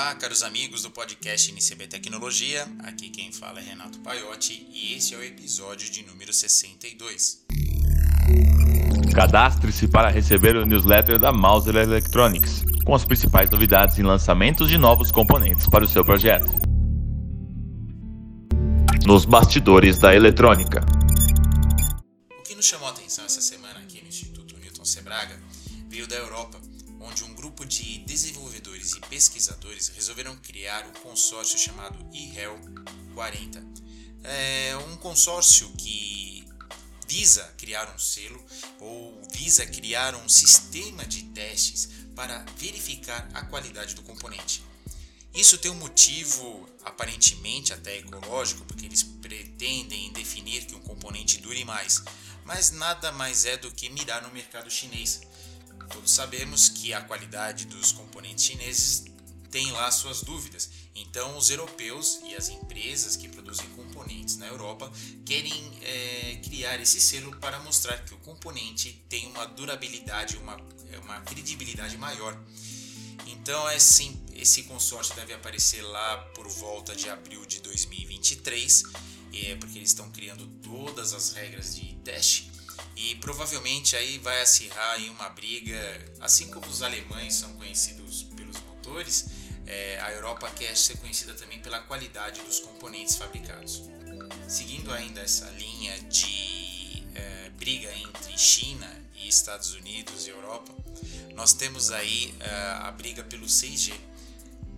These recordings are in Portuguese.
Olá, caros amigos do podcast NCB Tecnologia. Aqui quem fala é Renato Paiotti e esse é o episódio de número 62. Cadastre-se para receber o newsletter da Mauser Electronics, com as principais novidades e lançamentos de novos componentes para o seu projeto. Nos bastidores da eletrônica. O que nos chamou a atenção essa semana aqui no Instituto Newton Sebraga veio da Europa, onde um grupo de desenvolvedores e pesquisadores resolveram criar o um consórcio chamado IHEL 40. É um consórcio que visa criar um selo ou visa criar um sistema de testes para verificar a qualidade do componente. Isso tem um motivo aparentemente até ecológico, porque eles pretendem definir que um componente dure mais, mas nada mais é do que mirar no mercado chinês, Todos sabemos que a qualidade dos componentes chineses tem lá suas dúvidas. Então, os europeus e as empresas que produzem componentes na Europa querem é, criar esse selo para mostrar que o componente tem uma durabilidade, uma, uma credibilidade maior. Então, esse, esse consórcio deve aparecer lá por volta de abril de 2023, é, porque eles estão criando todas as regras de teste e provavelmente aí vai acirrar em uma briga, assim como os alemães são conhecidos pelos motores, é, a Europa quer ser conhecida também pela qualidade dos componentes fabricados. Seguindo ainda essa linha de é, briga entre China e Estados Unidos e Europa, nós temos aí é, a briga pelo 6G.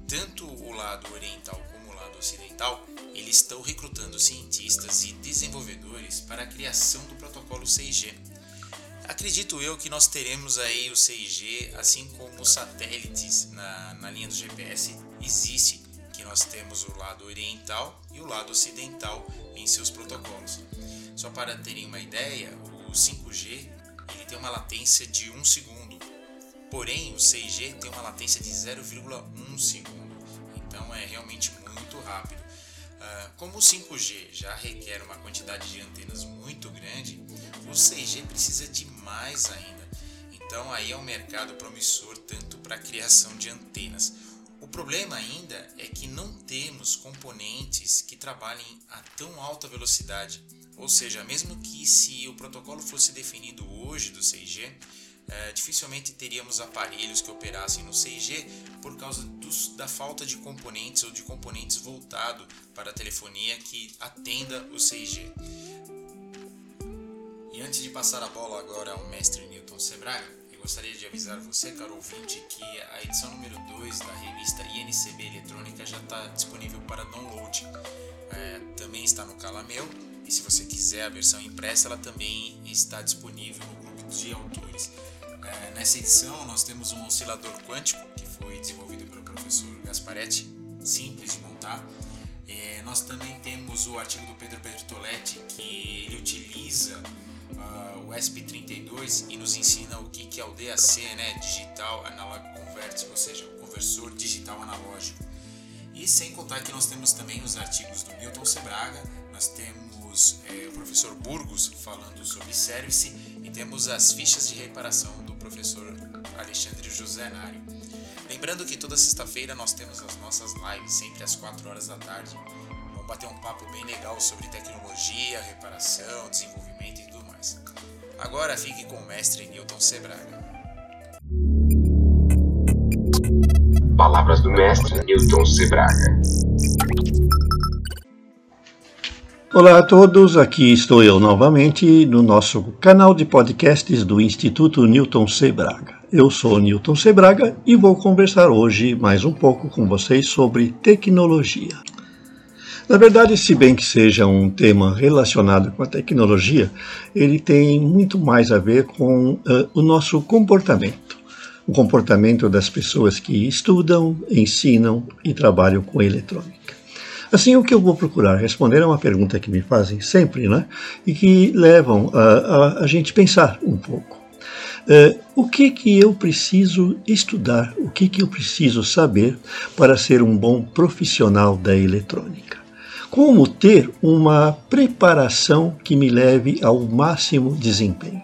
Tanto o lado oriental como o lado ocidental eles estão recrutando cientistas e desenvolvedores para a criação do protocolo 6G. Acredito eu que nós teremos aí o 6G, assim como os satélites na, na linha do GPS existe, que nós temos o lado oriental e o lado ocidental em seus protocolos. Só para terem uma ideia, o 5G ele tem uma latência de 1 segundo, porém o 6G tem uma latência de 0,1 segundo, então é realmente muito rápido. Como o 5G já requer uma quantidade de antenas muito grande, o 6G precisa de mais ainda. Então aí é um mercado promissor tanto para a criação de antenas. O problema ainda é que não temos componentes que trabalhem a tão alta velocidade. Ou seja, mesmo que se o protocolo fosse definido hoje do 6G, é, dificilmente teríamos aparelhos que operassem no 6G por causa dos, da falta de componentes ou de componentes voltado para a telefonia que atenda o 6G. E antes de passar a bola agora ao mestre Newton Sebraga, gostaria de avisar você, caro ouvinte, que a edição número 2 da revista INCB Eletrônica já está disponível para download. É, também está no Calameu e se você quiser a versão impressa, ela também está disponível no grupo de autores. É, nessa edição, nós temos um oscilador quântico que foi desenvolvido pelo professor Gasparetti, simples de montar. É, nós também temos o artigo do Pedro Bertoletti, que ele utiliza uh, o ESP32 e nos ensina o que, que é o DAC, né, Digital Analog Converter, ou seja, o conversor digital analógico. E sem contar que nós temos também os artigos do Milton Sebraga, nós temos é, o professor Burgos falando sobre service temos as fichas de reparação do professor Alexandre José Nário. Lembrando que toda sexta-feira nós temos as nossas lives, sempre às 4 horas da tarde. Vamos bater um papo bem legal sobre tecnologia, reparação, desenvolvimento e tudo mais. Agora fique com o mestre Newton Sebraga. Palavras do mestre Newton Sebraga. Olá a todos, aqui estou eu novamente no nosso canal de podcasts do Instituto Newton Sebraga. Eu sou Newton Sebraga e vou conversar hoje mais um pouco com vocês sobre tecnologia. Na verdade, se bem que seja um tema relacionado com a tecnologia, ele tem muito mais a ver com uh, o nosso comportamento. O comportamento das pessoas que estudam, ensinam e trabalham com eletrônica. Assim, o que eu vou procurar responder é uma pergunta que me fazem sempre, né? E que levam a, a, a gente pensar um pouco. Uh, o que que eu preciso estudar, o que que eu preciso saber para ser um bom profissional da eletrônica? Como ter uma preparação que me leve ao máximo desempenho?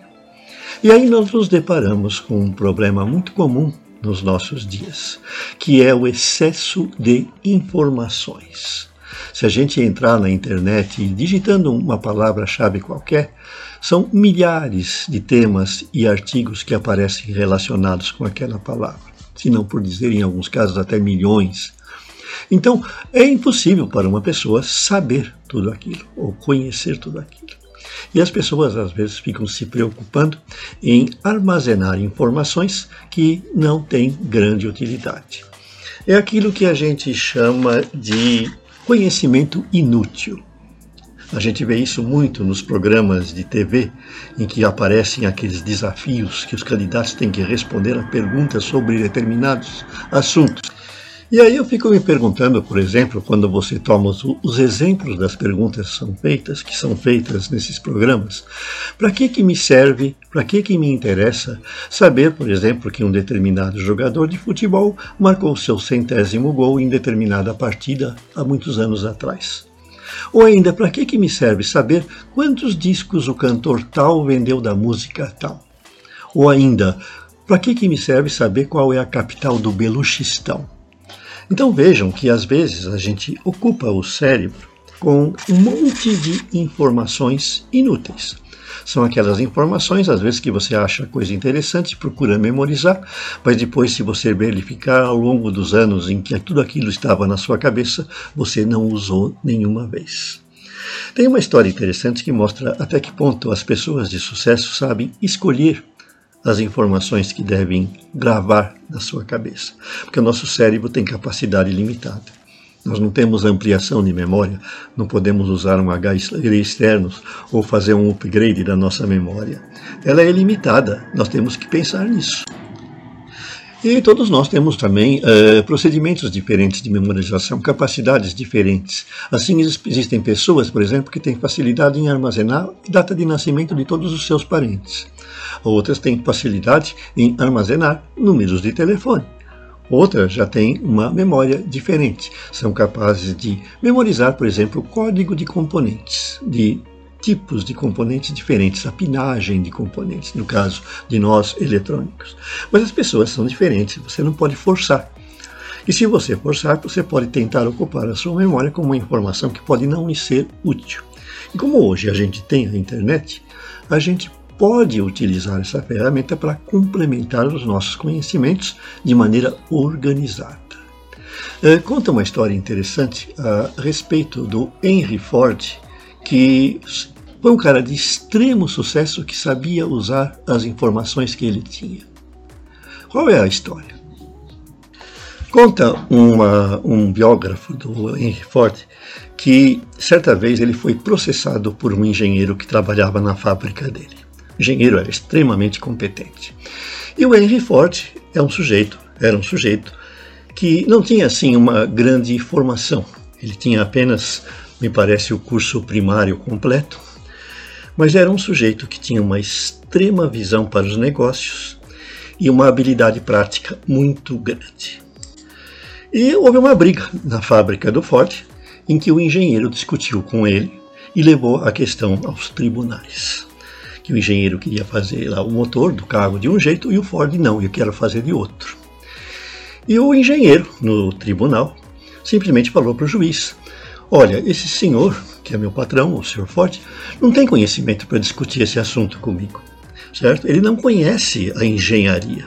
E aí nós nos deparamos com um problema muito comum nos nossos dias, que é o excesso de informações. Se a gente entrar na internet e digitando uma palavra-chave qualquer, são milhares de temas e artigos que aparecem relacionados com aquela palavra, se não por dizer em alguns casos até milhões. Então, é impossível para uma pessoa saber tudo aquilo ou conhecer tudo aquilo. E as pessoas às vezes ficam se preocupando em armazenar informações que não têm grande utilidade. É aquilo que a gente chama de conhecimento inútil. A gente vê isso muito nos programas de TV, em que aparecem aqueles desafios que os candidatos têm que responder a perguntas sobre determinados assuntos. E aí eu fico me perguntando, por exemplo, quando você toma os, os exemplos das perguntas que são feitas, que são feitas nesses programas, para que que me serve, para que que me interessa saber, por exemplo, que um determinado jogador de futebol marcou seu centésimo gol em determinada partida há muitos anos atrás? Ou ainda, para que que me serve saber quantos discos o cantor tal vendeu da música tal? Ou ainda, para que que me serve saber qual é a capital do Beluchistão? Então vejam que às vezes a gente ocupa o cérebro com um monte de informações inúteis. São aquelas informações, às vezes, que você acha coisa interessante, procura memorizar, mas depois, se você verificar ao longo dos anos em que tudo aquilo estava na sua cabeça, você não usou nenhuma vez. Tem uma história interessante que mostra até que ponto as pessoas de sucesso sabem escolher as informações que devem gravar na sua cabeça, porque o nosso cérebro tem capacidade limitada. Nós não temos ampliação de memória, não podemos usar um HD externo ou fazer um upgrade da nossa memória. Ela é limitada, nós temos que pensar nisso. E todos nós temos também uh, procedimentos diferentes de memorização, capacidades diferentes. Assim, existem pessoas, por exemplo, que têm facilidade em armazenar data de nascimento de todos os seus parentes. Outras têm facilidade em armazenar números de telefone. Outras já têm uma memória diferente. São capazes de memorizar, por exemplo, código de componentes, de tipos de componentes diferentes, a pinagem de componentes, no caso de nós eletrônicos. Mas as pessoas são diferentes, você não pode forçar. E se você forçar, você pode tentar ocupar a sua memória com uma informação que pode não lhe ser útil. E como hoje a gente tem a internet, a gente pode utilizar essa ferramenta para complementar os nossos conhecimentos de maneira organizada. É, conta uma história interessante a respeito do Henry Ford, que foi um cara de extremo sucesso que sabia usar as informações que ele tinha. Qual é a história? Conta uma, um biógrafo do Henry Ford que certa vez ele foi processado por um engenheiro que trabalhava na fábrica dele engenheiro era extremamente competente. E o Henry Ford é um sujeito, era um sujeito que não tinha assim uma grande formação. Ele tinha apenas, me parece, o curso primário completo, mas era um sujeito que tinha uma extrema visão para os negócios e uma habilidade prática muito grande. E houve uma briga na fábrica do Ford, em que o engenheiro discutiu com ele e levou a questão aos tribunais que o engenheiro queria fazer lá o motor do carro de um jeito e o Ford não, eu quero fazer de outro. E o engenheiro, no tribunal, simplesmente falou para o juiz: Olha, esse senhor, que é meu patrão, o senhor Ford, não tem conhecimento para discutir esse assunto comigo, certo? Ele não conhece a engenharia.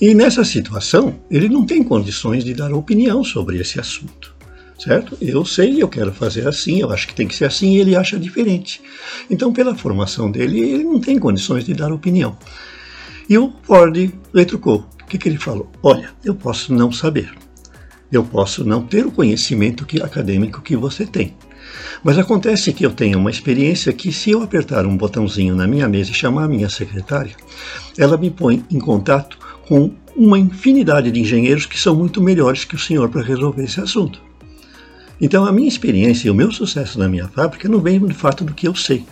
E nessa situação, ele não tem condições de dar opinião sobre esse assunto certo? Eu sei, eu quero fazer assim, eu acho que tem que ser assim, e ele acha diferente. Então, pela formação dele, ele não tem condições de dar opinião. E o Ford retrucou. O que, que ele falou? Olha, eu posso não saber. Eu posso não ter o conhecimento que, acadêmico que você tem. Mas acontece que eu tenho uma experiência que, se eu apertar um botãozinho na minha mesa e chamar a minha secretária, ela me põe em contato com uma infinidade de engenheiros que são muito melhores que o senhor para resolver esse assunto. Então, a minha experiência e o meu sucesso na minha fábrica não vem do fato do que eu sei,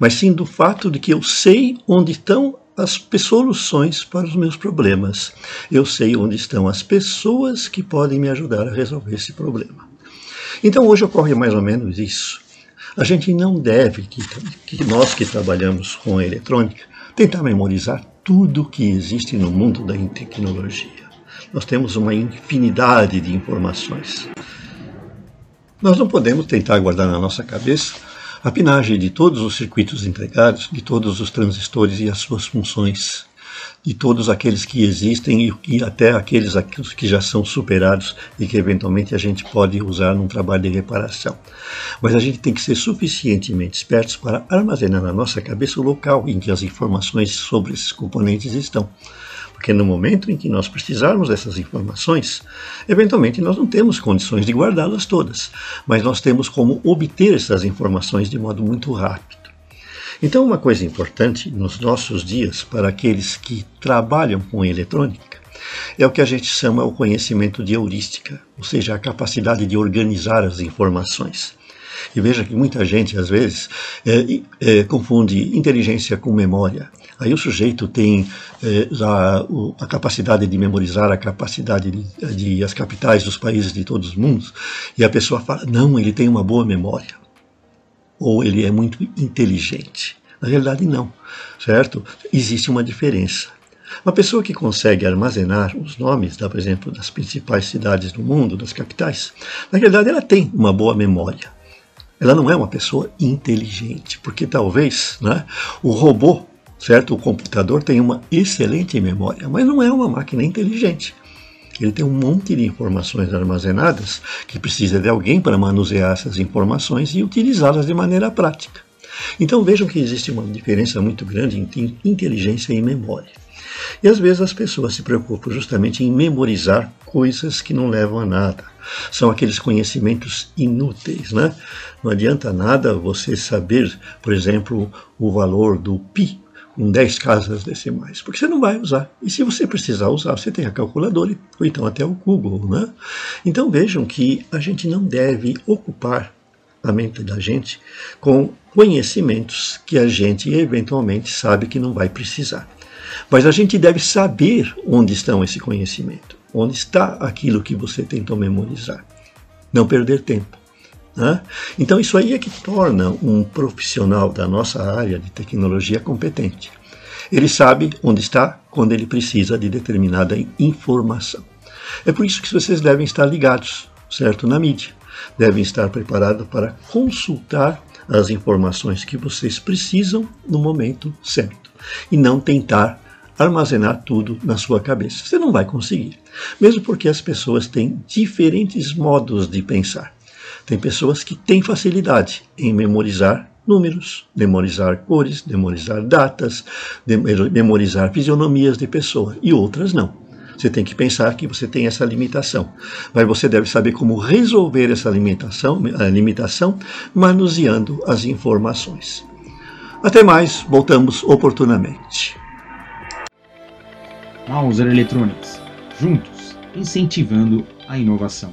mas sim do fato de que eu sei onde estão as soluções para os meus problemas. Eu sei onde estão as pessoas que podem me ajudar a resolver esse problema. Então, hoje ocorre mais ou menos isso. A gente não deve, que, que nós que trabalhamos com eletrônica, tentar memorizar tudo que existe no mundo da tecnologia. Nós temos uma infinidade de informações. Nós não podemos tentar guardar na nossa cabeça a pinagem de todos os circuitos integrados, de todos os transistores e as suas funções, de todos aqueles que existem e, até aqueles que já são superados e que eventualmente a gente pode usar num trabalho de reparação. Mas a gente tem que ser suficientemente espertos para armazenar na nossa cabeça o local em que as informações sobre esses componentes estão. Porque no momento em que nós precisarmos dessas informações, eventualmente nós não temos condições de guardá-las todas, mas nós temos como obter essas informações de modo muito rápido. Então, uma coisa importante nos nossos dias para aqueles que trabalham com eletrônica é o que a gente chama o conhecimento de heurística, ou seja, a capacidade de organizar as informações. E veja que muita gente, às vezes, é, é, confunde inteligência com memória. Aí o sujeito tem é, a, a, capacidade de memorizar a capacidade de, de, as capitais dos países de todos os mundos, e a pessoa fala, não, ele tem uma boa memória. Ou ele é muito inteligente. Na realidade, não, certo? Existe uma diferença. Uma pessoa que consegue armazenar os nomes, por exemplo, das principais cidades do mundo, das capitais, na realidade ela tem uma boa memória. Ela não é uma pessoa inteligente, porque talvez né, o robô, certo, o computador tem uma excelente memória, mas não é uma máquina inteligente. Ele tem um monte de informações armazenadas que precisa de alguém para manusear essas informações e utilizá-las de maneira prática. Então vejam que existe uma diferença muito grande entre inteligência e memória. E às vezes as pessoas se preocupam justamente em memorizar coisas que não levam a nada. São aqueles conhecimentos inúteis, né? Não adianta nada você saber, por exemplo, o valor do pi com 10 casas decimais, porque você não vai usar. E se você precisar usar, você tem a calculadora ou então até o Google, né? Então vejam que a gente não deve ocupar a mente da gente com conhecimentos que a gente eventualmente sabe que não vai precisar. Mas a gente deve saber onde estão esse conhecimento, onde está aquilo que você tentou memorizar. Não perder tempo. Né? Então, isso aí é que torna um profissional da nossa área de tecnologia competente. Ele sabe onde está quando ele precisa de determinada informação. É por isso que vocês devem estar ligados, certo, na mídia. Devem estar preparados para consultar as informações que vocês precisam no momento certo e não tentar armazenar tudo na sua cabeça. Você não vai conseguir, mesmo porque as pessoas têm diferentes modos de pensar. Tem pessoas que têm facilidade em memorizar números, memorizar cores, memorizar datas, memorizar fisionomias de pessoa, e outras não. Você tem que pensar que você tem essa limitação, mas você deve saber como resolver essa limitação, limitação manuseando as informações. Até mais, voltamos oportunamente. Mauser Electronics, juntos, incentivando a inovação.